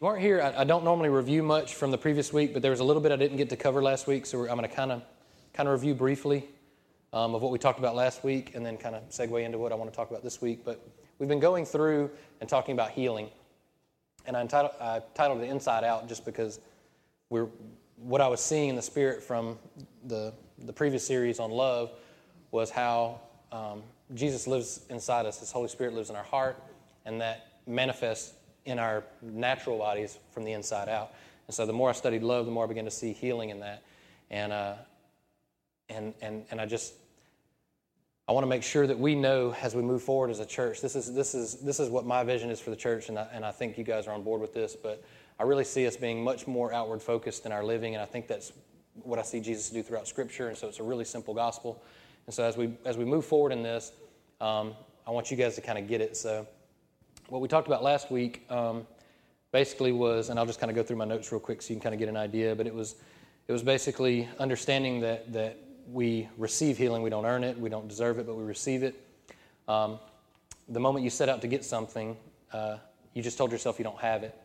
you weren't here, I, I, don't normally review much from the previous week, but there was a little bit I didn't get to cover last week, so I'm going to kind of kind of review briefly um, of what we talked about last week, and then kind of segue into what I want to talk about this week. But we've been going through and talking about healing, and I entitled, I titled it "Inside Out" just because we're what I was seeing in the spirit from the the previous series on love was how um, Jesus lives inside us, His Holy Spirit lives in our heart, and that manifests in our natural bodies from the inside out. And so the more I studied love, the more I began to see healing in that. And, uh, and, and, and I just, I want to make sure that we know as we move forward as a church, this is, this is, this is what my vision is for the church, and I, and I think you guys are on board with this, but I really see us being much more outward focused in our living, and I think that's what I see Jesus do throughout Scripture, and so it's a really simple gospel. And so as we, as we move forward in this, um, I want you guys to kind of get it. So what we talked about last week um, basically was, and I'll just kind of go through my notes real quick so you can kind of get an idea, but it was, it was basically understanding that, that we receive healing. We don't earn it, we don't deserve it, but we receive it. Um, the moment you set out to get something, uh, you just told yourself you don't have it.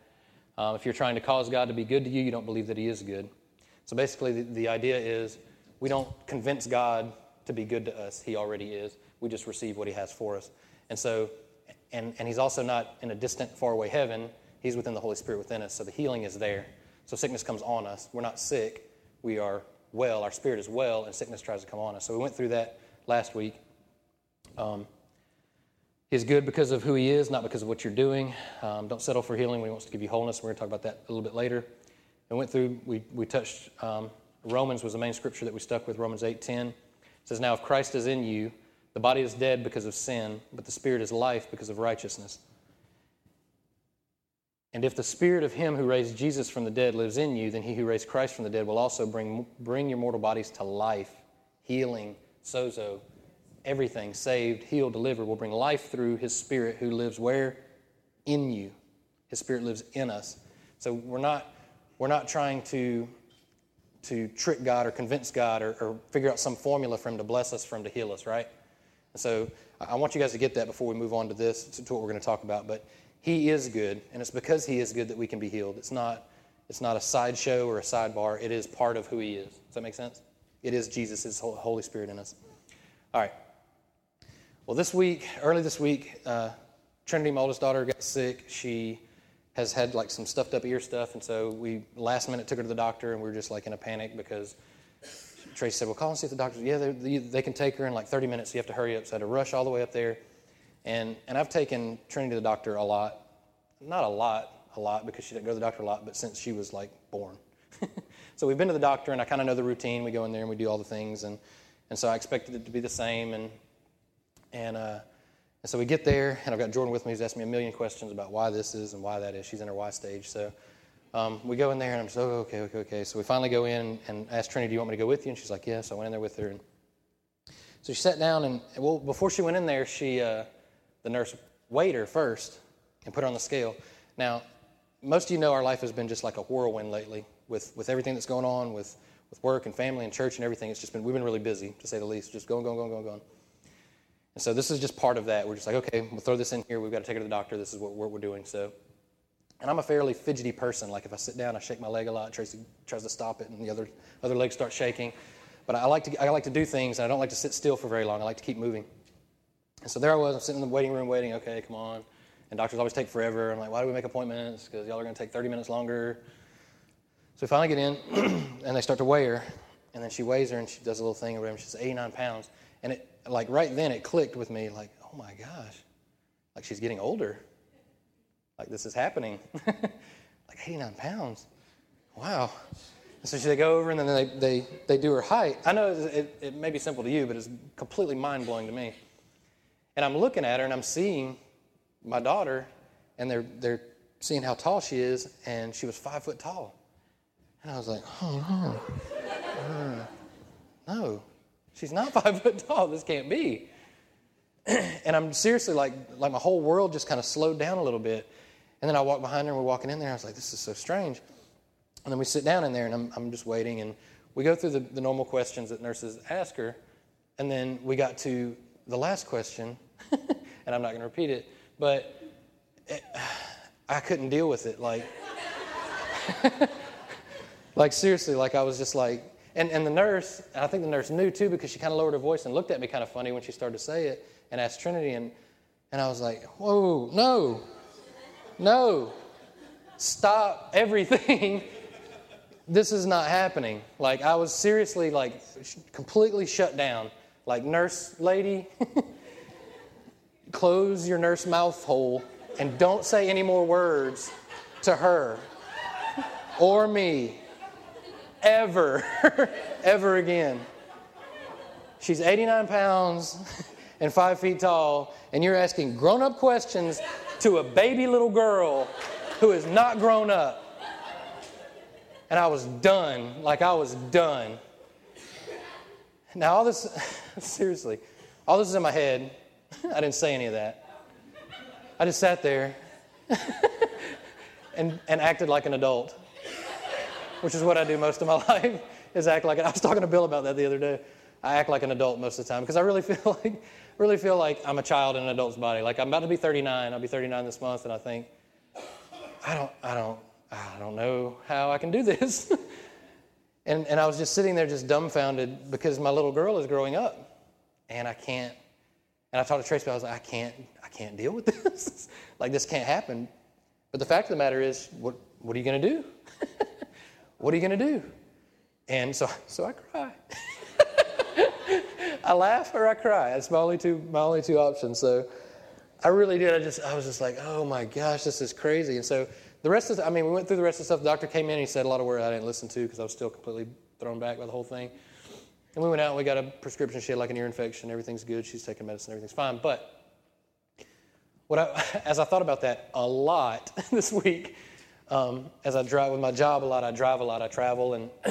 Um, if you're trying to cause God to be good to you, you don't believe that He is good. So basically, the, the idea is we don't convince God to be good to us. He already is. We just receive what He has for us. And so and, and he's also not in a distant, faraway heaven. He's within the Holy Spirit within us. So the healing is there. So sickness comes on us. We're not sick. We are well. Our spirit is well, and sickness tries to come on us. So we went through that last week. Um, he's good because of who he is, not because of what you're doing. Um, don't settle for healing when he wants to give you wholeness. We're going to talk about that a little bit later. We went through, we, we touched, um, Romans was the main scripture that we stuck with, Romans 8.10. It says, Now if Christ is in you, the body is dead because of sin, but the spirit is life because of righteousness. And if the spirit of him who raised Jesus from the dead lives in you, then he who raised Christ from the dead will also bring, bring your mortal bodies to life, healing, sozo, everything, saved, healed, delivered, will bring life through his spirit who lives where? In you. His spirit lives in us. So we're not, we're not trying to, to trick God or convince God or, or figure out some formula for him to bless us, for him to heal us, right? So I want you guys to get that before we move on to this, to what we're going to talk about. But He is good, and it's because He is good that we can be healed. It's not, it's not a sideshow or a sidebar. It is part of who He is. Does that make sense? It is Jesus, His Holy Spirit in us. All right. Well, this week, early this week, uh, Trinity, my oldest daughter, got sick. She has had like some stuffed up ear stuff, and so we last minute took her to the doctor, and we were just like in a panic because Tracy said, Well, call and see if the doctor, yeah, they, they can take her in like 30 minutes, so you have to hurry up. So I had to rush all the way up there. And, and I've taken Trinity to the doctor a lot. Not a lot, a lot, because she didn't go to the doctor a lot, but since she was like born. so we've been to the doctor, and I kind of know the routine. We go in there and we do all the things. And, and so I expected it to be the same. And, and, uh, and so we get there, and I've got Jordan with me. He's asked me a million questions about why this is and why that is. She's in her Y stage. So um, we go in there and I'm just, oh, okay, okay, okay. So we finally go in and ask Trinity, do you want me to go with you? And she's like, yes. I went in there with her. And so she sat down and, well, before she went in there, she, uh, the nurse weighed her first and put her on the scale. Now, most of you know our life has been just like a whirlwind lately with, with everything that's going on with, with work and family and church and everything. It's just been, we've been really busy, to say the least, just going, going, going, going, going. And so this is just part of that. We're just like, okay, we'll throw this in here. We've got to take her to the doctor. This is what, what we're doing. So and I'm a fairly fidgety person. Like if I sit down, I shake my leg a lot. Tracy tries to stop it, and the other other leg starts shaking. But I like to I like to do things, and I don't like to sit still for very long. I like to keep moving. And so there I was. I'm sitting in the waiting room waiting. Okay, come on. And doctors always take forever. I'm like, why do we make appointments? Because y'all are going to take 30 minutes longer. So we finally get in, and they start to weigh her. And then she weighs her, and she does a little thing or whatever. She's 89 pounds. And it, like, right then, it clicked with me, like, oh my gosh, like she's getting older. Like this is happening. like 89 pounds. Wow. And so they go over and then they, they, they do her height. I know it, it may be simple to you, but it's completely mind blowing to me. And I'm looking at her and I'm seeing my daughter, and they're, they're seeing how tall she is, and she was five foot tall. And I was like, oh, no. Uh, no, she's not five foot tall. This can't be. and I'm seriously like, like my whole world just kind of slowed down a little bit. And then I walked behind her and we're walking in there. I was like, this is so strange. And then we sit down in there and I'm, I'm just waiting. And we go through the, the normal questions that nurses ask her. And then we got to the last question, and I'm not going to repeat it, but it, I couldn't deal with it. Like, like, seriously, like, I was just like, and, and the nurse, and I think the nurse knew too because she kind of lowered her voice and looked at me kind of funny when she started to say it and asked Trinity. And, and I was like, whoa, no, no, stop everything. this is not happening. Like, I was seriously, like, completely shut down. Like, nurse lady, close your nurse mouth hole and don't say any more words to her or me ever, ever again. She's 89 pounds and five feet tall, and you're asking grown up questions to a baby little girl who is not grown up. And I was done, like I was done. Now, all this, seriously, all this is in my head. I didn't say any of that. I just sat there and, and acted like an adult, which is what I do most of my life, is act like, I was talking to Bill about that the other day. I act like an adult most of the time because I really feel like, really feel like I'm a child in an adult's body. Like I'm about to be 39. I'll be 39 this month, and I think, I don't, I don't, I don't know how I can do this. and, and I was just sitting there just dumbfounded because my little girl is growing up, and I can't and I talked to Tracy, I was like, I can't, I can't deal with this. like this can't happen. But the fact of the matter is, what, what are you going to do? what are you going to do? And so, so I cry. I laugh or I cry. That's my only two, my only two options. So I really did. I just, I was just like, oh my gosh, this is crazy. And so the rest of, the, I mean, we went through the rest of the stuff. The doctor came in. And he said a lot of words I didn't listen to because I was still completely thrown back by the whole thing. And we went out and we got a prescription. She had like an ear infection. Everything's good. She's taking medicine. Everything's fine. But what I, as I thought about that a lot this week, um, as I drive with my job a lot, I drive a lot, I travel, and,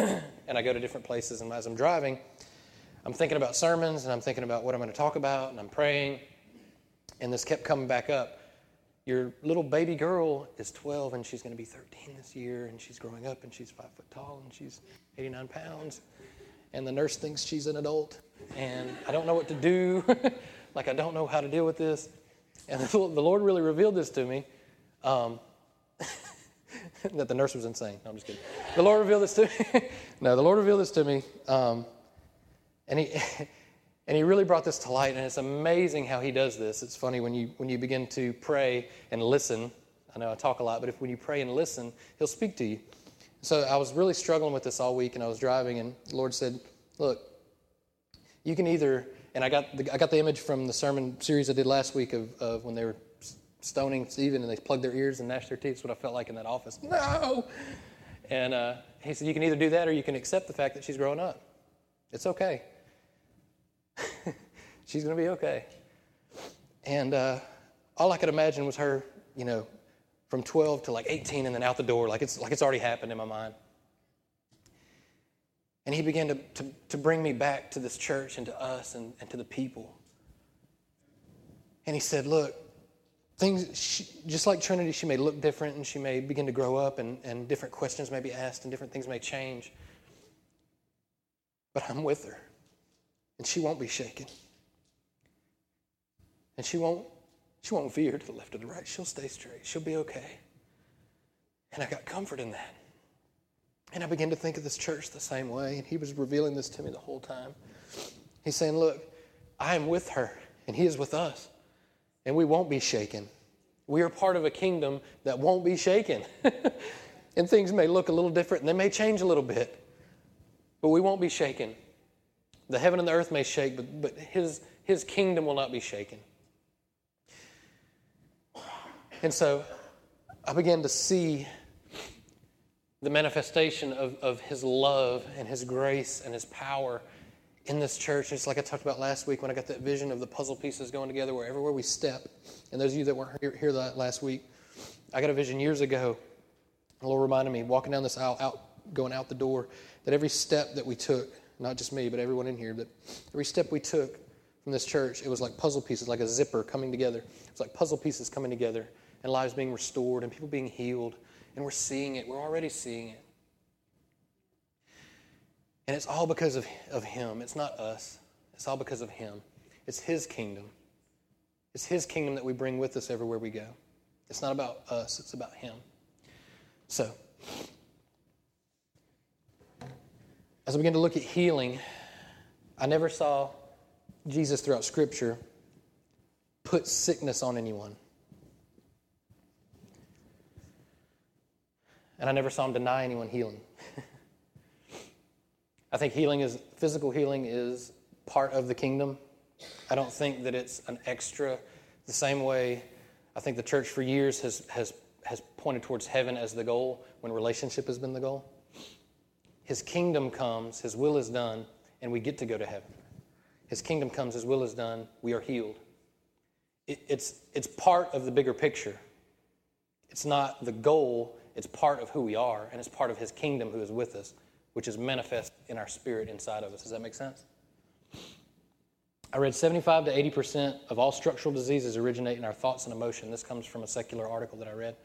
and I go to different places. And as I'm driving, I'm thinking about sermons and I'm thinking about what I'm going to talk about, and I'm praying. And this kept coming back up. Your little baby girl is 12 and she's going to be 13 this year, and she's growing up and she's five foot tall and she's 89 pounds and the nurse thinks she's an adult, and I don't know what to do. like, I don't know how to deal with this. And the, Lord really revealed this to me um, that the nurse was insane. No, I'm just kidding. The Lord revealed this to me. no, the Lord revealed this to me. Um, and he. And he really brought this to light, and it's amazing how he does this. It's funny when you when you begin to pray and listen. I know I talk a lot, but if when you pray and listen, he'll speak to you. So I was really struggling with this all week, and I was driving, and the Lord said, "Look, you can either." And I got the, I got the image from the sermon series I did last week of, of when they were stoning Stephen and they plugged their ears and gnashed their teeth. That's what I felt like in that office. No. And uh, he said, "You can either do that, or you can accept the fact that she's growing up. It's okay. She's going to be okay." And uh, all I could imagine was her, you know, from 12 to like 18 and then out the door, like it's, like it's already happened in my mind. And he began to, to, to bring me back to this church and to us and, and to the people. And he said, Look, things, she, just like Trinity, she may look different and she may begin to grow up and, and different questions may be asked and different things may change. But I'm with her and she won't be shaken. And she won't she won't veer to the left or the right. She'll stay straight. She'll be okay. And I got comfort in that. And I began to think of this church the same way. And he was revealing this to me the whole time. He's saying, Look, I am with her, and he is with us. And we won't be shaken. We are part of a kingdom that won't be shaken. and things may look a little different, and they may change a little bit. But we won't be shaken. The heaven and the earth may shake, but, but his, his kingdom will not be shaken. And so I began to see the manifestation of, of his love and his grace and his power in this church. It's like I talked about last week when I got that vision of the puzzle pieces going together where everywhere we step. And those of you that weren't here, here that last week, I got a vision years ago. The Lord reminded me, walking down this aisle, out, going out the door, that every step that we took, not just me, but everyone in here, that every step we took from this church, it was like puzzle pieces, like a zipper coming together. It's like puzzle pieces coming together and lives being restored and people being healed. And we're seeing it. We're already seeing it. And it's all because of, of Him. It's not us, it's all because of Him. It's His kingdom. It's His kingdom that we bring with us everywhere we go. It's not about us, it's about Him. So, as I begin to look at healing, I never saw Jesus throughout Scripture put sickness on anyone. And I never saw him deny anyone healing. I think healing is physical healing is part of the kingdom. I don't think that it's an extra the same way I think the church for years has has has pointed towards heaven as the goal when relationship has been the goal. His kingdom comes, his will is done, and we get to go to heaven. His kingdom comes, his will is done, we are healed. It, it's, it's part of the bigger picture. It's not the goal, it's part of who we are, and it's part of his kingdom who is with us, which is manifest in our spirit inside of us. Does that make sense? I read 75 to 80% of all structural diseases originate in our thoughts and emotion. This comes from a secular article that I read.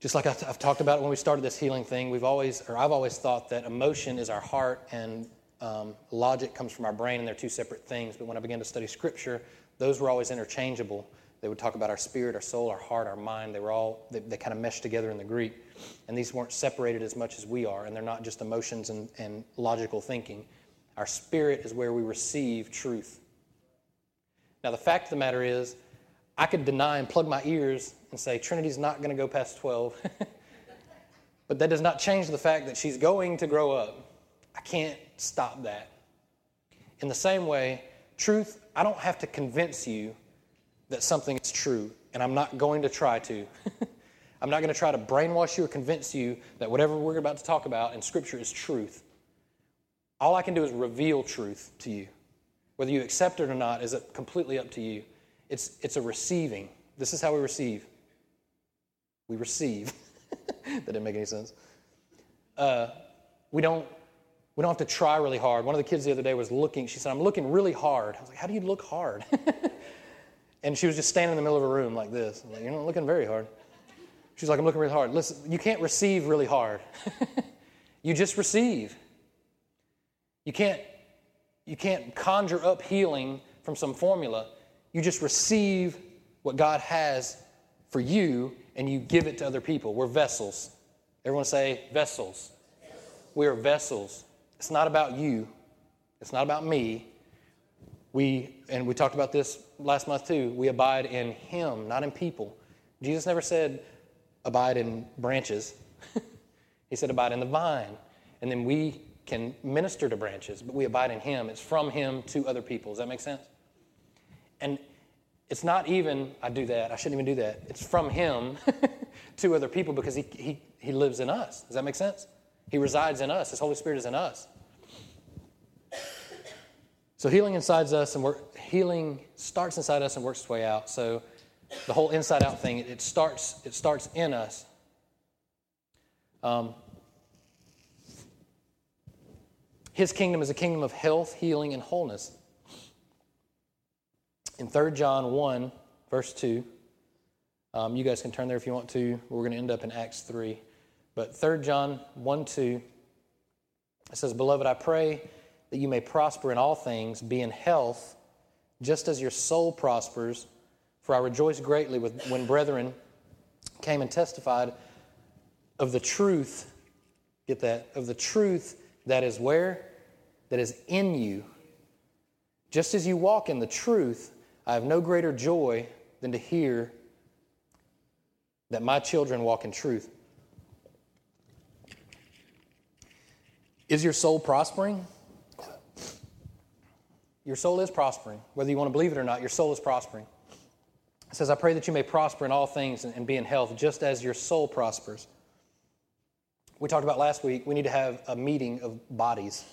Just like I've talked about when we started this healing thing, we've always, or I've always thought that emotion is our heart and um, logic comes from our brain, and they're two separate things. But when I began to study Scripture, those were always interchangeable. They would talk about our spirit, our soul, our heart, our mind. They were all, they, they kind of meshed together in the Greek. And these weren't separated as much as we are, and they're not just emotions and, and logical thinking. Our spirit is where we receive truth. Now, the fact of the matter is, I could deny and plug my ears and say Trinity's not going to go past 12. but that does not change the fact that she's going to grow up. I can't stop that. In the same way, truth, I don't have to convince you that something is true, and I'm not going to try to. I'm not going to try to brainwash you or convince you that whatever we're about to talk about in Scripture is truth. All I can do is reveal truth to you. Whether you accept it or not is completely up to you. It's, it's a receiving. This is how we receive. We receive. that didn't make any sense. Uh, we don't we don't have to try really hard. One of the kids the other day was looking. She said, "I'm looking really hard." I was like, "How do you look hard?" and she was just standing in the middle of a room like this. Like, "You're not looking very hard." She's like, "I'm looking really hard." Listen, you can't receive really hard. you just receive. You can't you can't conjure up healing from some formula. You just receive what God has for you and you give it to other people. We're vessels. Everyone say vessels. We are vessels. It's not about you. It's not about me. We and we talked about this last month too. We abide in him, not in people. Jesus never said abide in branches. he said abide in the vine. And then we can minister to branches, but we abide in him. It's from him to other people. Does that make sense? And it's not even, I do that, I shouldn't even do that. It's from Him to other people because he, he, he lives in us. Does that make sense? He resides in us, His Holy Spirit is in us. So healing inside us and work, healing starts inside us and works its way out. So the whole inside out thing, it, starts, it starts in us. Um, his kingdom is a kingdom of health, healing, and wholeness in 3 John 1, verse 2. Um, you guys can turn there if you want to. We're going to end up in Acts 3. But 3 John 1 2, it says, Beloved, I pray that you may prosper in all things, be in health, just as your soul prospers. For I rejoice greatly with, when brethren came and testified of the truth, get that, of the truth that is where? That is in you. Just as you walk in the truth, I have no greater joy than to hear that my children walk in truth. Is your soul prospering? Your soul is prospering. Whether you want to believe it or not, your soul is prospering. It says, I pray that you may prosper in all things and be in health, just as your soul prospers. We talked about last week, we need to have a meeting of bodies.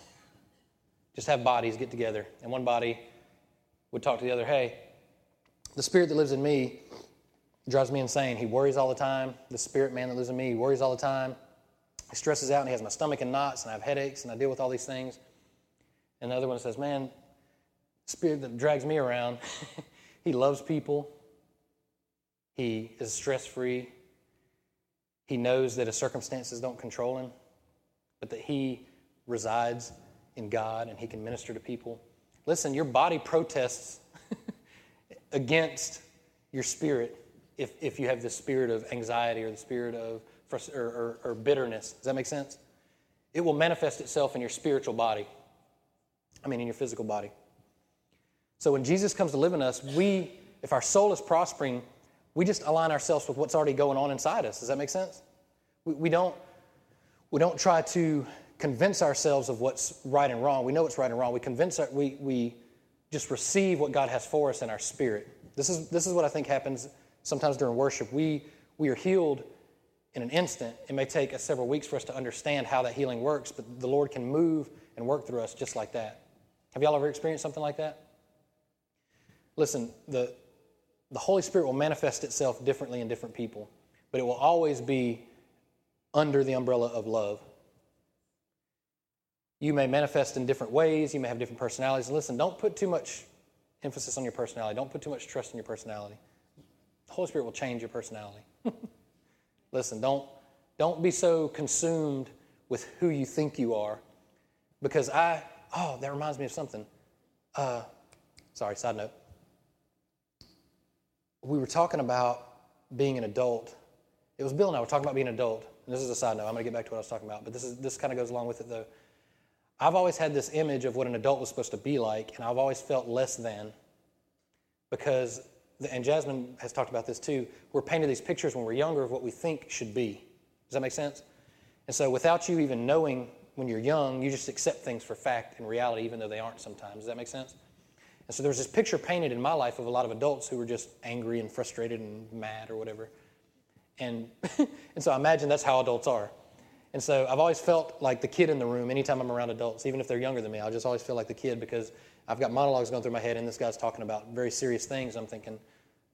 Just have bodies get together. And one body would talk to the other, hey, the spirit that lives in me drives me insane. He worries all the time. The spirit man that lives in me worries all the time. He stresses out and he has my stomach in knots and I have headaches and I deal with all these things. And the other one says, Man, spirit that drags me around, he loves people. He is stress free. He knows that his circumstances don't control him, but that he resides in God and he can minister to people. Listen, your body protests against your spirit if, if you have the spirit of anxiety or the spirit of or, or, or bitterness. Does that make sense? it will manifest itself in your spiritual body. I mean, in your physical body. So when Jesus comes to live in us, we, if our soul is prospering, we just align ourselves with what's already going on inside us. Does that make sense? We, we don't, we don't try to convince ourselves of what's right and wrong. We know what's right and wrong. We convince our, we, we just receive what God has for us in our spirit. This is, this is what I think happens sometimes during worship. We, we are healed in an instant. It may take us several weeks for us to understand how that healing works, but the Lord can move and work through us just like that. Have y'all ever experienced something like that? Listen, the, the Holy Spirit will manifest itself differently in different people, but it will always be under the umbrella of love. You may manifest in different ways, you may have different personalities. Listen, don't put too much emphasis on your personality, don't put too much trust in your personality. The Holy Spirit will change your personality. Listen, don't, don't be so consumed with who you think you are because I, oh, that reminds me of something. Uh, sorry, side note. We were talking about being an adult. It was Bill and I were talking about being an adult. And this is a side note. I'm going to get back to what I was talking about, but this, is, this kind of goes along with it though. I've always had this image of what an adult was supposed to be like, and I've always felt less than because, and Jasmine has talked about this too, we're painted these pictures when we're younger of what we think should be. Does that make sense? And so without you even knowing when you're young, you just accept things for fact and reality, even though they aren't sometimes. Does that make sense? And so there was this picture painted in my life of a lot of adults who were just angry and frustrated and mad or whatever. And, and so I imagine that's how adults are. And so I've always felt like the kid in the room anytime I'm around adults, even if they're younger than me. I just always feel like the kid because I've got monologues going through my head and this guy's talking about very serious things. I'm thinking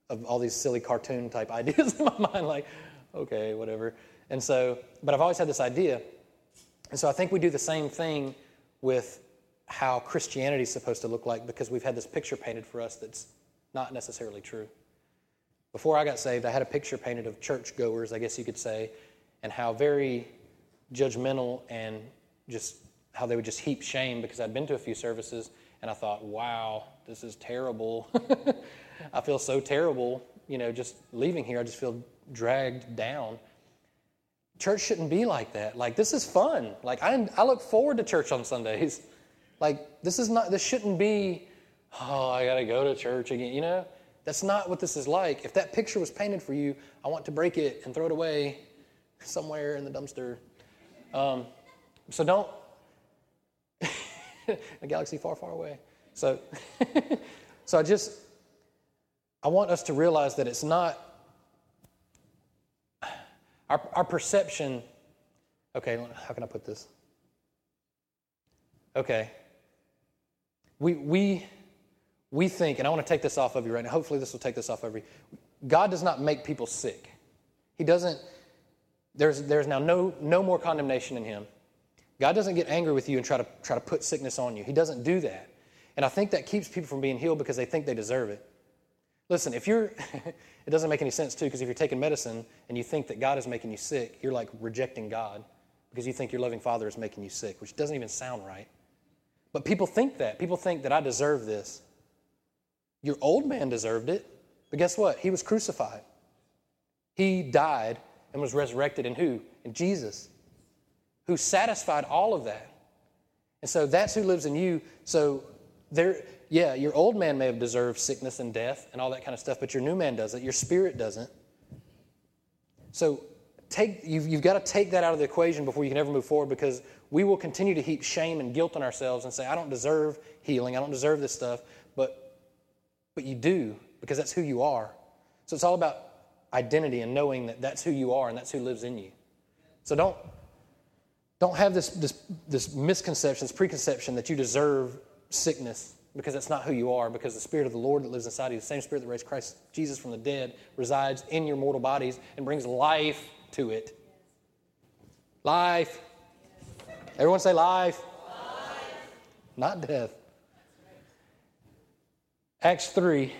of all these silly cartoon type ideas in my mind, like, okay, whatever. And so, but I've always had this idea. And so I think we do the same thing with how Christianity is supposed to look like because we've had this picture painted for us that's not necessarily true. Before I got saved, I had a picture painted of churchgoers, I guess you could say, and how very judgmental and just how they would just heap shame because I'd been to a few services and I thought, wow, this is terrible. I feel so terrible, you know, just leaving here. I just feel dragged down. Church shouldn't be like that. Like, this is fun. Like, I, I look forward to church on Sundays. Like, this is not, this shouldn't be, oh, I got to go to church again, you know? That's not what this is like. If that picture was painted for you, I want to break it and throw it away somewhere in the dumpster. Um, so don't, a galaxy far, far away. So, so I just, I want us to realize that it's not, our, our perception, okay, how can I put this? Okay. We, we, we think, and I want to take this off of you right now. Hopefully, this will take this off of you. God does not make people sick. He doesn't, there's, there's now no, no more condemnation in Him. God doesn't get angry with you and try to, try to put sickness on you. He doesn't do that. And I think that keeps people from being healed because they think they deserve it. Listen, if you're, it doesn't make any sense too, because if you're taking medicine and you think that God is making you sick, you're like rejecting God because you think your loving Father is making you sick, which doesn't even sound right. But people think that. People think that I deserve this. Your old man deserved it, but guess what? He was crucified. He died and was resurrected in who? In Jesus who satisfied all of that. And so that's who lives in you. So there, yeah, your old man may have deserved sickness and death and all that kind of stuff, but your new man doesn't. Your spirit doesn't. So take you've, you've got to take that out of the equation before you can ever move forward because we will continue to heap shame and guilt on ourselves and say, I don't deserve healing, I don't deserve this stuff, but but you do because that's who you are. So it's all about identity and knowing that that's who you are and that's who lives in you. So don't don't have this, this, this misconception, this preconception that you deserve sickness because that's not who you are, because the Spirit of the Lord that lives inside you, the same Spirit that raised Christ Jesus from the dead, resides in your mortal bodies and brings life to it. Life. Everyone say life. life. Not death. Acts 3,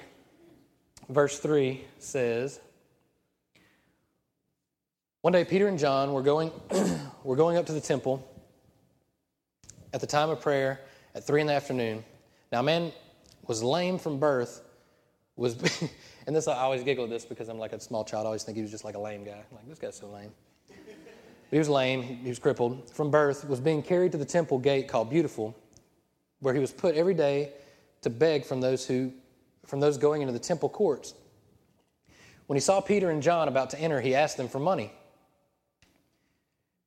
verse 3 says, one day, Peter and John were going, were going up to the temple at the time of prayer at 3 in the afternoon. Now, a man was lame from birth, was, and this, I always giggle at this because I'm like a small child. I always think he was just like a lame guy. I'm like, this guy's so lame. He was lame, he was crippled from birth, was being carried to the temple gate called Beautiful, where he was put every day to beg from those who from those going into the temple courts. When he saw Peter and John about to enter, he asked them for money.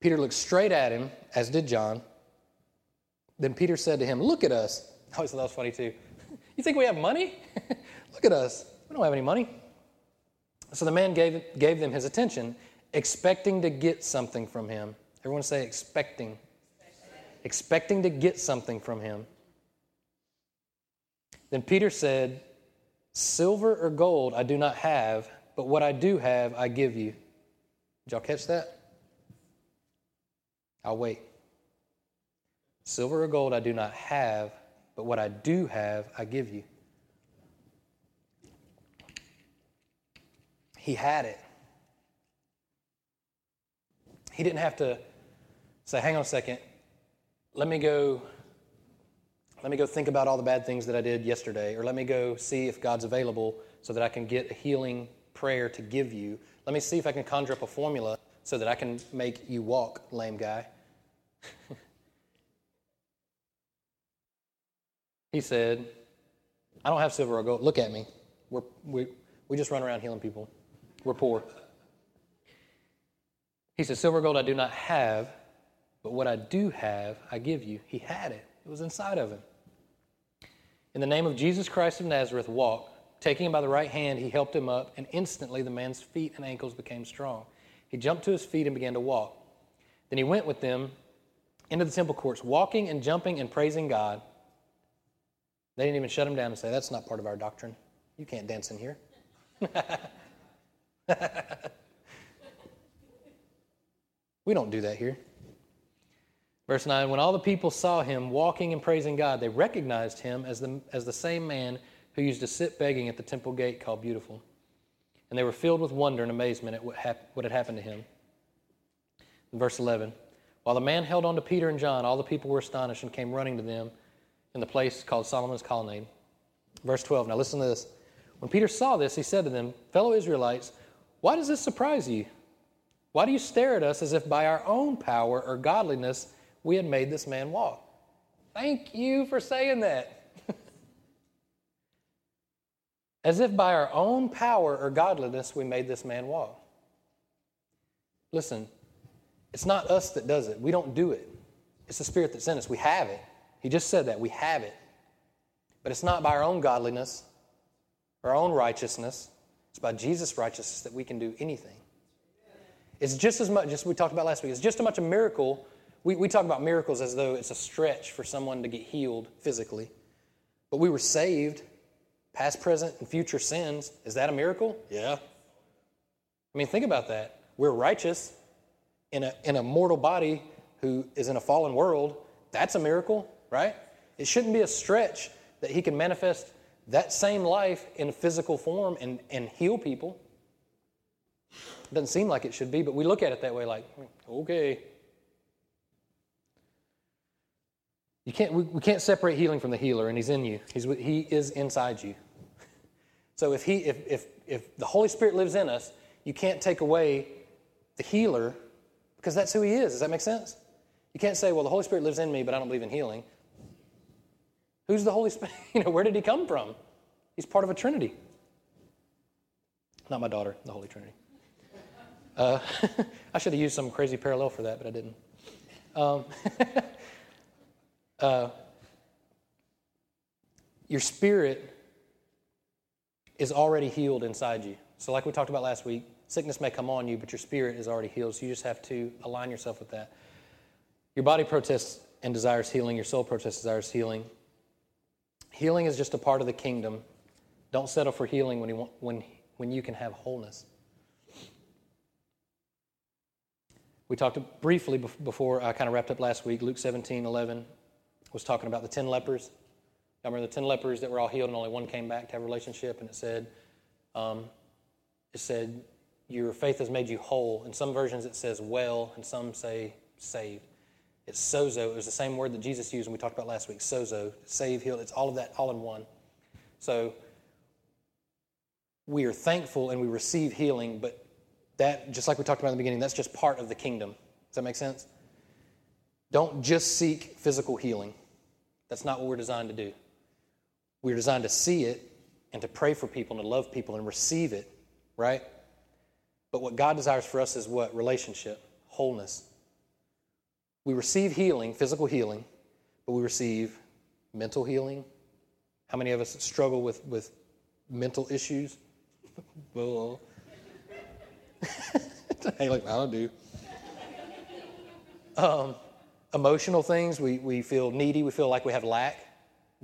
Peter looked straight at him, as did John. Then Peter said to him, Look at us. I always thought that was funny too. You think we have money? Look at us. We don't have any money. So the man gave, gave them his attention, expecting to get something from him. Everyone say, expecting. Expecting to get something from him. Then Peter said, Silver or gold I do not have, but what I do have I give you. Did y'all catch that? I'll wait. Silver or gold I do not have, but what I do have I give you. He had it. He didn't have to say, hang on a second, let me go let me go think about all the bad things that I did yesterday, or let me go see if God's available so that I can get a healing prayer to give you. Let me see if I can conjure up a formula so that I can make you walk, lame guy. he said, I don't have silver or gold. Look at me. We're, we, we just run around healing people. We're poor. He said, Silver gold I do not have, but what I do have, I give you. He had it, it was inside of him. In the name of Jesus Christ of Nazareth, walk. Taking him by the right hand, he helped him up, and instantly the man's feet and ankles became strong. He jumped to his feet and began to walk. Then he went with them into the temple courts, walking and jumping and praising God. They didn't even shut him down and say, That's not part of our doctrine. You can't dance in here. we don't do that here. Verse 9 When all the people saw him walking and praising God, they recognized him as the, as the same man who used to sit begging at the temple gate called Beautiful. And they were filled with wonder and amazement at what, hap- what had happened to him. Verse 11 While the man held on to Peter and John, all the people were astonished and came running to them in the place called Solomon's Colonnade. Verse 12 Now listen to this. When Peter saw this, he said to them, Fellow Israelites, why does this surprise you? Why do you stare at us as if by our own power or godliness we had made this man walk. Thank you for saying that. As if by our own power or godliness we made this man walk. Listen, it's not us that does it. We don't do it. It's the Spirit that's in us. We have it. He just said that. We have it. But it's not by our own godliness, our own righteousness. It's by Jesus' righteousness that we can do anything. It's just as much, just we talked about last week, it's just as much a miracle we, we talk about miracles as though it's a stretch for someone to get healed physically. But we were saved, past, present, and future sins. Is that a miracle? Yeah. I mean, think about that. We're righteous in a, in a mortal body who is in a fallen world. That's a miracle, right? It shouldn't be a stretch that he can manifest that same life in physical form and, and heal people. It doesn't seem like it should be, but we look at it that way like, okay, You can't, we, we can't separate healing from the healer, and he's in you. He's, he is inside you. So if, he, if, if, if the Holy Spirit lives in us, you can't take away the healer because that's who he is. Does that make sense? You can't say, well, the Holy Spirit lives in me, but I don't believe in healing. Who's the Holy Spirit? You know, where did he come from? He's part of a Trinity. Not my daughter, the Holy Trinity. Uh, I should have used some crazy parallel for that, but I didn't. Um, uh, your spirit is already healed inside you. So, like we talked about last week, sickness may come on you, but your spirit is already healed. So, you just have to align yourself with that. Your body protests and desires healing, your soul protests desires healing. Healing is just a part of the kingdom. Don't settle for healing when you, want, when, when you can have wholeness. We talked briefly before I kind of wrapped up last week, Luke 17 11 was talking about the 10 lepers. I remember the 10 lepers that were all healed and only one came back to have a relationship, and it said, um, it said, your faith has made you whole. In some versions it says well, and some say saved. It's sozo. It was the same word that Jesus used when we talked about last week. Sozo, save, heal. It's all of that all in one. So we are thankful and we receive healing, but that, just like we talked about in the beginning, that's just part of the kingdom. Does that make sense? Don't just seek physical healing. That's not what we're designed to do. We're designed to see it and to pray for people and to love people and receive it, right? But what God desires for us is what? Relationship, wholeness. We receive healing, physical healing, but we receive mental healing. How many of us struggle with, with mental issues? hey, like, I don't do. Um, emotional things, we, we feel needy, we feel like we have lack.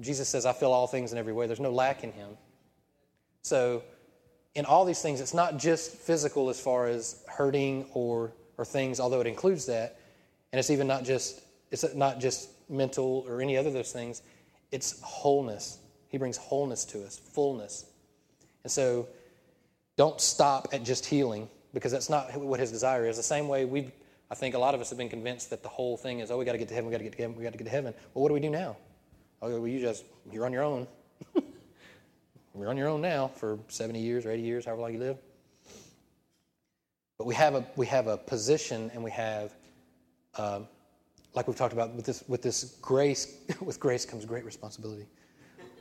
Jesus says, I feel all things in every way. There's no lack in him. So, in all these things, it's not just physical as far as hurting or, or things, although it includes that. And it's even not just, it's not just mental or any other of those things. It's wholeness. He brings wholeness to us, fullness. And so don't stop at just healing because that's not what his desire is. The same way we I think a lot of us have been convinced that the whole thing is, oh, we got to get to heaven, we got to get to heaven, we got to get to heaven. Well, what do we do now? Oh, well, you just, you're on your own. you're on your own now for 70 years or 80 years, however long you live. But we have a, we have a position and we have, um, like we've talked about, with this, with this grace, with grace comes great responsibility.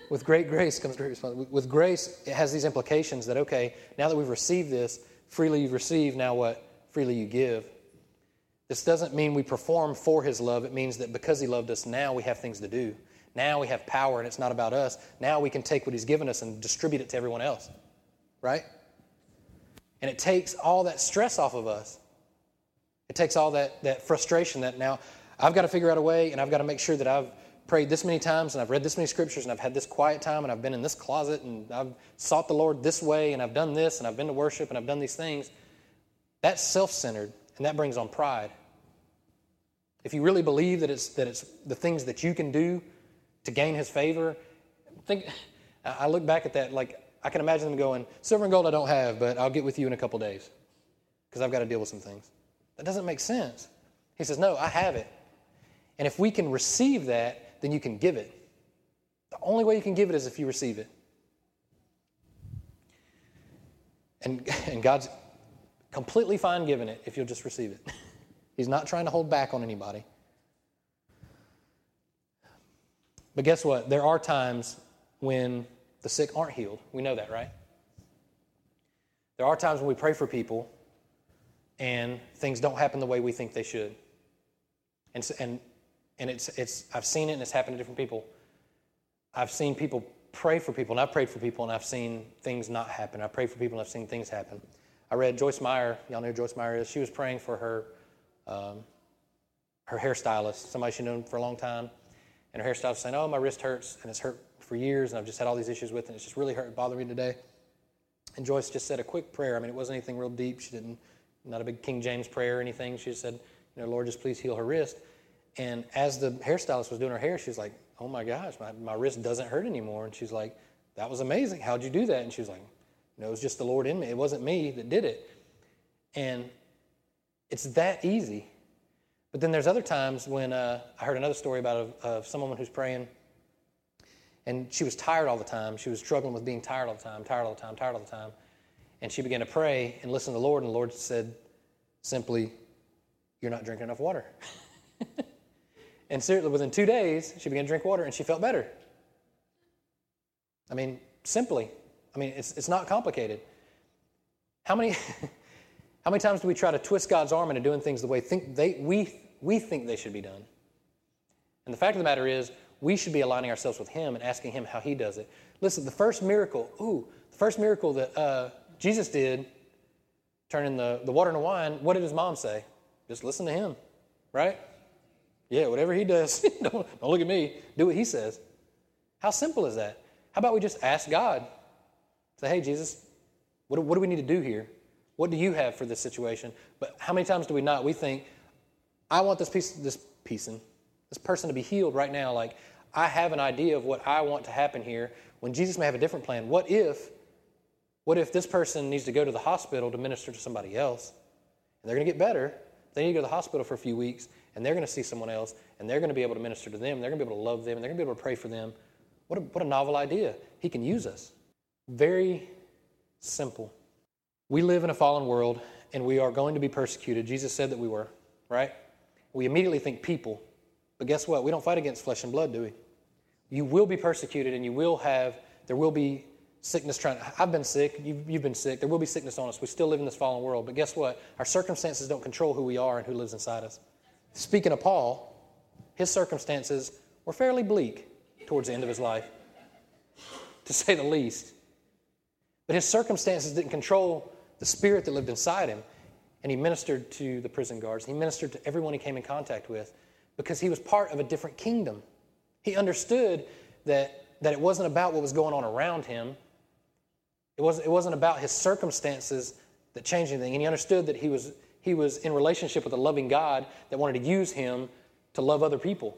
With great grace comes great responsibility. With grace, it has these implications that, okay, now that we've received this, freely you receive, now what? Freely you give. This doesn't mean we perform for His love. It means that because He loved us, now we have things to do. Now we have power and it's not about us. Now we can take what He's given us and distribute it to everyone else. Right? And it takes all that stress off of us. It takes all that, that frustration that now I've got to figure out a way and I've got to make sure that I've prayed this many times and I've read this many scriptures and I've had this quiet time and I've been in this closet and I've sought the Lord this way and I've done this and I've been to worship and I've done these things. That's self centered and that brings on pride. If you really believe that it's, that it's the things that you can do to gain his favor, think, I look back at that like I can imagine them going, Silver and gold I don't have, but I'll get with you in a couple days because I've got to deal with some things. That doesn't make sense. He says, No, I have it. And if we can receive that, then you can give it. The only way you can give it is if you receive it. And, and God's completely fine giving it if you'll just receive it. He's not trying to hold back on anybody. But guess what? There are times when the sick aren't healed. We know that, right? There are times when we pray for people and things don't happen the way we think they should. And, and, and it's, it's, I've seen it and it's happened to different people. I've seen people pray for people, and I've prayed for people, and I've seen things not happen. I prayed for people, and I've seen things happen. I read Joyce Meyer. Y'all know who Joyce Meyer is. She was praying for her um, her hairstylist, somebody she'd known for a long time, and her hairstylist saying, "Oh, my wrist hurts, and it's hurt for years, and I've just had all these issues with it, and it's just really hurt, bothering me today." And Joyce just said a quick prayer. I mean, it wasn't anything real deep. She didn't, not a big King James prayer or anything. She just said, "You know, Lord, just please heal her wrist." And as the hairstylist was doing her hair, she was like, "Oh my gosh, my, my wrist doesn't hurt anymore." And she's like, "That was amazing. How'd you do that?" And she was like, "You know, it was just the Lord in me. It wasn't me that did it." And it's that easy. But then there's other times when uh, I heard another story about a, of someone who's praying, and she was tired all the time. She was struggling with being tired all the time, tired all the time, tired all the time. And she began to pray and listen to the Lord, and the Lord said simply, You're not drinking enough water. and seriously, within two days, she began to drink water and she felt better. I mean, simply. I mean, it's, it's not complicated. How many, How many times do we try to twist God's arm into doing things the way think they, we, we think they should be done? And the fact of the matter is, we should be aligning ourselves with Him and asking Him how He does it. Listen, the first miracle, ooh, the first miracle that uh, Jesus did, turning the, the water into wine, what did His mom say? Just listen to Him, right? Yeah, whatever He does, don't, don't look at me, do what He says. How simple is that? How about we just ask God? Say, hey, Jesus, what what do we need to do here? What do you have for this situation? But how many times do we not? We think, I want this piece, this piece, this person to be healed right now. Like, I have an idea of what I want to happen here. When Jesus may have a different plan. What if, what if this person needs to go to the hospital to minister to somebody else, and they're going to get better? They need to go to the hospital for a few weeks, and they're going to see someone else, and they're going to be able to minister to them. They're going to be able to love them, and they're going to be able to pray for them. What a, what a novel idea! He can use us. Very simple. We live in a fallen world and we are going to be persecuted. Jesus said that we were, right? We immediately think people. But guess what? We don't fight against flesh and blood, do we? You will be persecuted and you will have, there will be sickness trying. I've been sick. You've, you've been sick. There will be sickness on us. We still live in this fallen world. But guess what? Our circumstances don't control who we are and who lives inside us. Speaking of Paul, his circumstances were fairly bleak towards the end of his life, to say the least. But his circumstances didn't control the spirit that lived inside him. And he ministered to the prison guards. He ministered to everyone he came in contact with because he was part of a different kingdom. He understood that, that it wasn't about what was going on around him, it wasn't, it wasn't about his circumstances that changed anything. And he understood that he was, he was in relationship with a loving God that wanted to use him to love other people.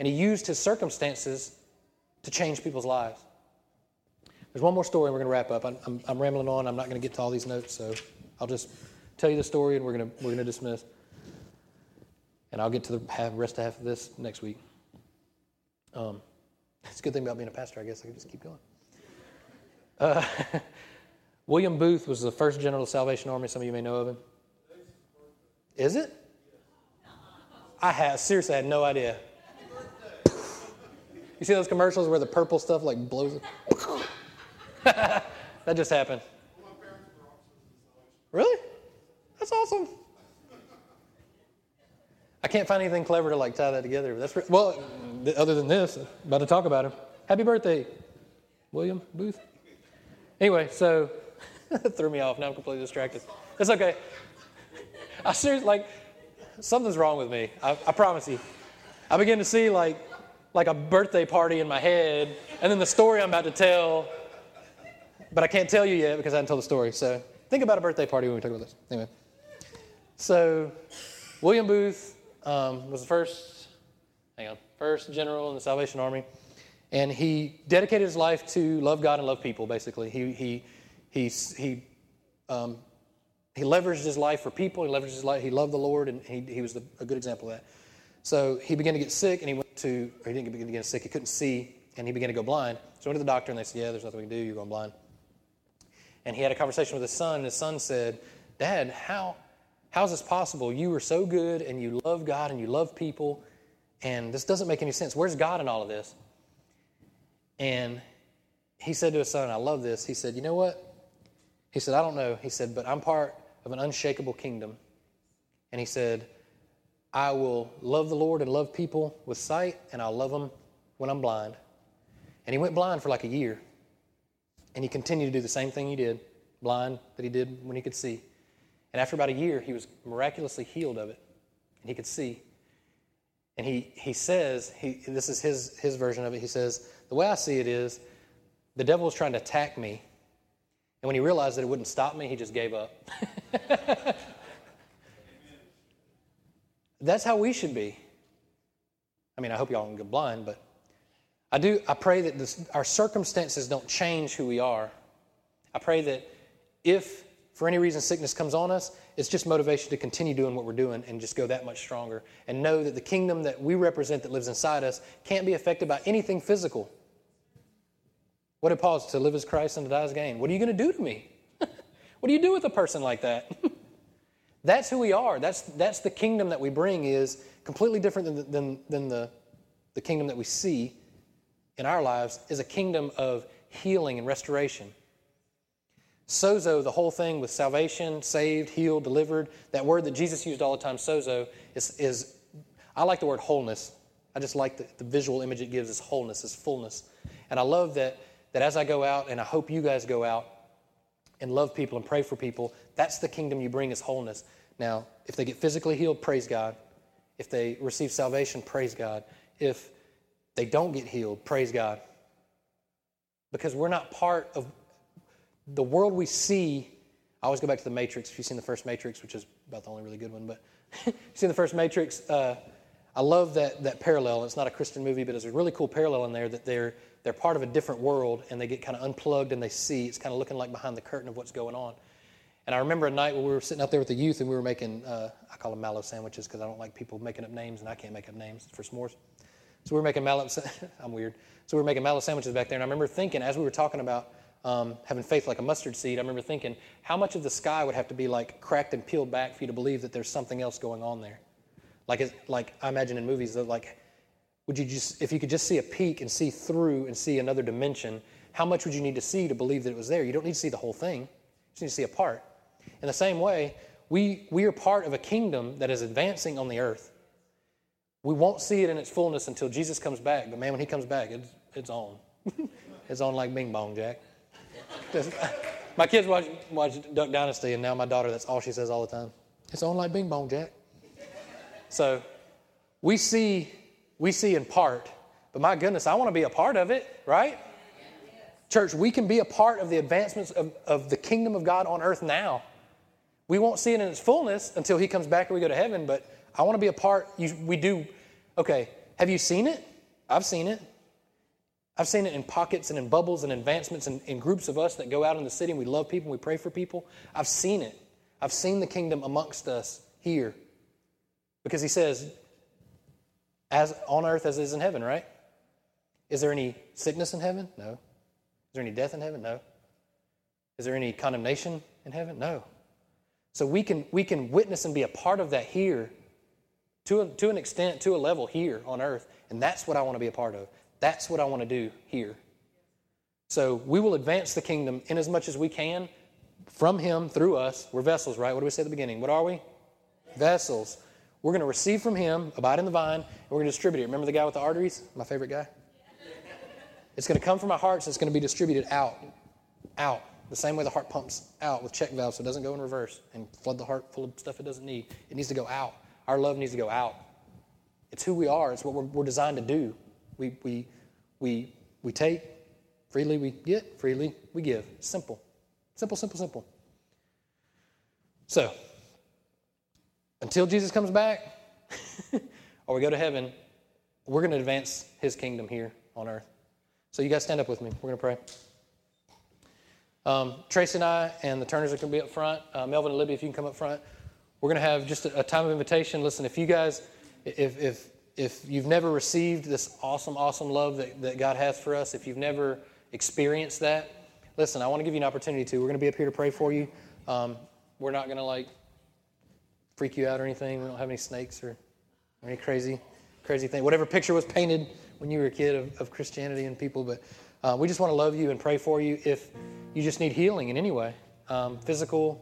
And he used his circumstances to change people's lives. There's one more story, and we're going to wrap up. I'm, I'm, I'm rambling on. I'm not going to get to all these notes, so I'll just tell you the story, and we're going to, we're going to dismiss. And I'll get to the half, rest of half of this next week. Um, it's a good thing about being a pastor, I guess. I can just keep going. Uh, William Booth was the first general of the Salvation Army. Some of you may know of him. Is it? I have seriously I had no idea. You see those commercials where the purple stuff like blows? that just happened. Really? That's awesome. I can't find anything clever to like tie that together. That's well, other than this, I'm about to talk about him. Happy birthday, William Booth. Anyway, so threw me off. Now I'm completely distracted. It's okay. I seriously like something's wrong with me. I, I promise you. I begin to see like like a birthday party in my head, and then the story I'm about to tell, but I can't tell you yet because I haven't told the story. So think about a birthday party when we talk about this. Anyway, so William Booth um, was the first, hang on, first general in the Salvation Army, and he dedicated his life to love God and love people. Basically, he he he he. Um, he leveraged his life for people. He leveraged his life. He loved the Lord, and he, he was the, a good example of that. So he began to get sick, and he went to, or he didn't begin to get sick, he couldn't see, and he began to go blind. So he went to the doctor, and they said, Yeah, there's nothing we can do, you're going blind. And he had a conversation with his son, and his son said, Dad, how, how is this possible? You were so good, and you love God, and you love people, and this doesn't make any sense. Where's God in all of this? And he said to his son, I love this. He said, You know what? He said, I don't know. He said, But I'm part of an unshakable kingdom. And he said, I will love the Lord and love people with sight, and I'll love them when I'm blind. And he went blind for like a year. And he continued to do the same thing he did, blind, that he did when he could see. And after about a year, he was miraculously healed of it, and he could see. And he, he says, he, this is his, his version of it, he says, The way I see it is, the devil was trying to attack me. And when he realized that it wouldn't stop me, he just gave up. That's how we should be. I mean, I hope y'all don't get blind, but I do. I pray that this, our circumstances don't change who we are. I pray that if for any reason sickness comes on us, it's just motivation to continue doing what we're doing and just go that much stronger. And know that the kingdom that we represent that lives inside us can't be affected by anything physical. What did Paul to live as Christ and to die as gain? What are you going to do to me? what do you do with a person like that? That's who we are. That's, that's the kingdom that we bring is completely different than, than, than the, the kingdom that we see in our lives is a kingdom of healing and restoration. Sozo, the whole thing with salvation, saved, healed, delivered, that word that Jesus used all the time, sozo, is, is I like the word wholeness. I just like the, the visual image it gives is wholeness, is fullness. And I love that, that as I go out, and I hope you guys go out and love people and pray for people, that's the kingdom you bring is wholeness. Now, if they get physically healed, praise God. If they receive salvation, praise God. If they don't get healed, praise God. Because we're not part of the world we see. I always go back to the Matrix. If you've seen the first Matrix, which is about the only really good one, but you've seen the first Matrix. Uh, I love that that parallel. It's not a Christian movie, but there's a really cool parallel in there that they're they're part of a different world and they get kind of unplugged and they see. It's kind of looking like behind the curtain of what's going on. And I remember a night when we were sitting out there with the youth and we were making, uh, I call them mallow sandwiches because I don't like people making up names and I can't make up names for s'mores. So we were making mallow, I'm weird. So we were making mallow sandwiches back there. And I remember thinking, as we were talking about um, having faith like a mustard seed, I remember thinking, how much of the sky would have to be like cracked and peeled back for you to believe that there's something else going on there? Like, like I imagine in movies that like, would you just, if you could just see a peek and see through and see another dimension, how much would you need to see to believe that it was there? You don't need to see the whole thing. You just need to see a part. In the same way, we, we are part of a kingdom that is advancing on the earth. We won't see it in its fullness until Jesus comes back. But man, when he comes back, it's, it's on. it's on like Bing Bong, Jack. my kids watch, watch Duck Dynasty, and now my daughter, that's all she says all the time. It's on like Bing Bong, Jack. So we see, we see in part, but my goodness, I want to be a part of it, right? Church, we can be a part of the advancements of, of the kingdom of God on earth now. We won't see it in its fullness until He comes back and we go to heaven, but I want to be a part. You, we do. Okay, have you seen it? I've seen it. I've seen it in pockets and in bubbles and advancements and in groups of us that go out in the city and we love people and we pray for people. I've seen it. I've seen the kingdom amongst us here. Because he says, as on earth as it is in heaven, right? Is there any sickness in heaven? No. Is there any death in heaven? No. Is there any condemnation in heaven? No. So we can, we can witness and be a part of that here to, a, to an extent, to a level here on earth. And that's what I want to be a part of. That's what I want to do here. So we will advance the kingdom in as much as we can from Him through us. We're vessels, right? What do we say at the beginning? What are we? Vessels. We're going to receive from Him, abide in the vine, and we're going to distribute it. Remember the guy with the arteries? My favorite guy? It's going to come from our hearts, and it's going to be distributed out. Out. The same way the heart pumps out with check valves so it doesn't go in reverse and flood the heart full of stuff it doesn't need. It needs to go out. Our love needs to go out. It's who we are, it's what we're, we're designed to do. We, we, we, we take, freely we get, freely we give. Simple. Simple, simple, simple. So, until Jesus comes back or we go to heaven, we're going to advance his kingdom here on earth. So, you guys stand up with me. We're going to pray. Um, Tracy and I and the Turners are going to be up front. Uh, Melvin and Libby, if you can come up front. We're going to have just a, a time of invitation. Listen, if you guys, if, if if you've never received this awesome, awesome love that, that God has for us, if you've never experienced that, listen, I want to give you an opportunity to. We're going to be up here to pray for you. Um, we're not going to like freak you out or anything. We don't have any snakes or, or any crazy, crazy thing. Whatever picture was painted when you were a kid of, of Christianity and people, but uh, we just want to love you and pray for you. If you just need healing in any way, um, physical,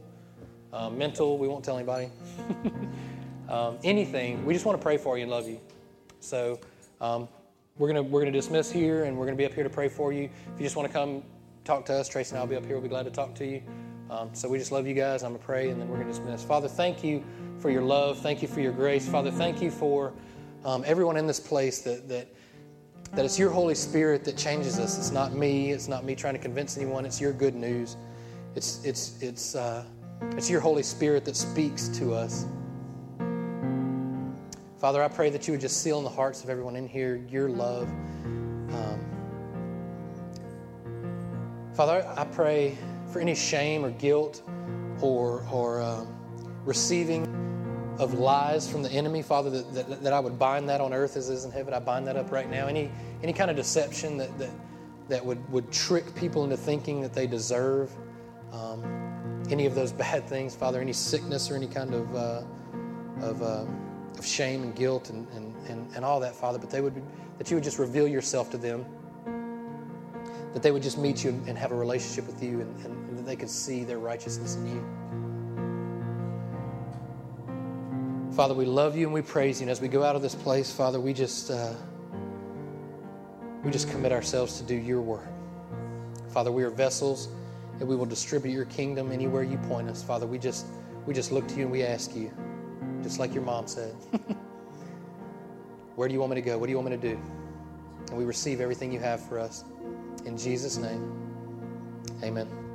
uh, mental, we won't tell anybody. um, anything, we just want to pray for you and love you. So um, we're going we're gonna dismiss here and we're going to be up here to pray for you. If you just want to come talk to us, Tracy and I will be up here. We'll be glad to talk to you. Um, so we just love you guys. I'm going to pray and then we're going to dismiss. Father, thank you for your love. Thank you for your grace. Father, thank you for um, everyone in this place that, that, that it's your Holy Spirit that changes us. It's not me. It's not me trying to convince anyone. It's your good news. It's, it's, it's, uh, it's your Holy Spirit that speaks to us. Father, I pray that you would just seal in the hearts of everyone in here your love. Um, Father, I pray for any shame or guilt or, or um, receiving of lies from the enemy, Father, that, that, that, I would bind that on earth as it is in heaven. I bind that up right now. Any, any kind of deception that, that, that would, would trick people into thinking that they deserve um, any of those bad things, Father, any sickness or any kind of, uh, of uh, of shame and guilt and, and, and, and all that, Father, but they would, that you would just reveal yourself to them, that they would just meet you and, have a relationship with you, and, and, and that they could see their righteousness in you. Father, we love you and we praise you. And as we go out of this place, Father, we just uh, we just commit ourselves to do your work. Father, we are vessels and we will distribute your kingdom anywhere you point us. Father, we just we just look to you and we ask you just like your mom said. Where do you want me to go? What do you want me to do? And we receive everything you have for us. In Jesus' name, amen.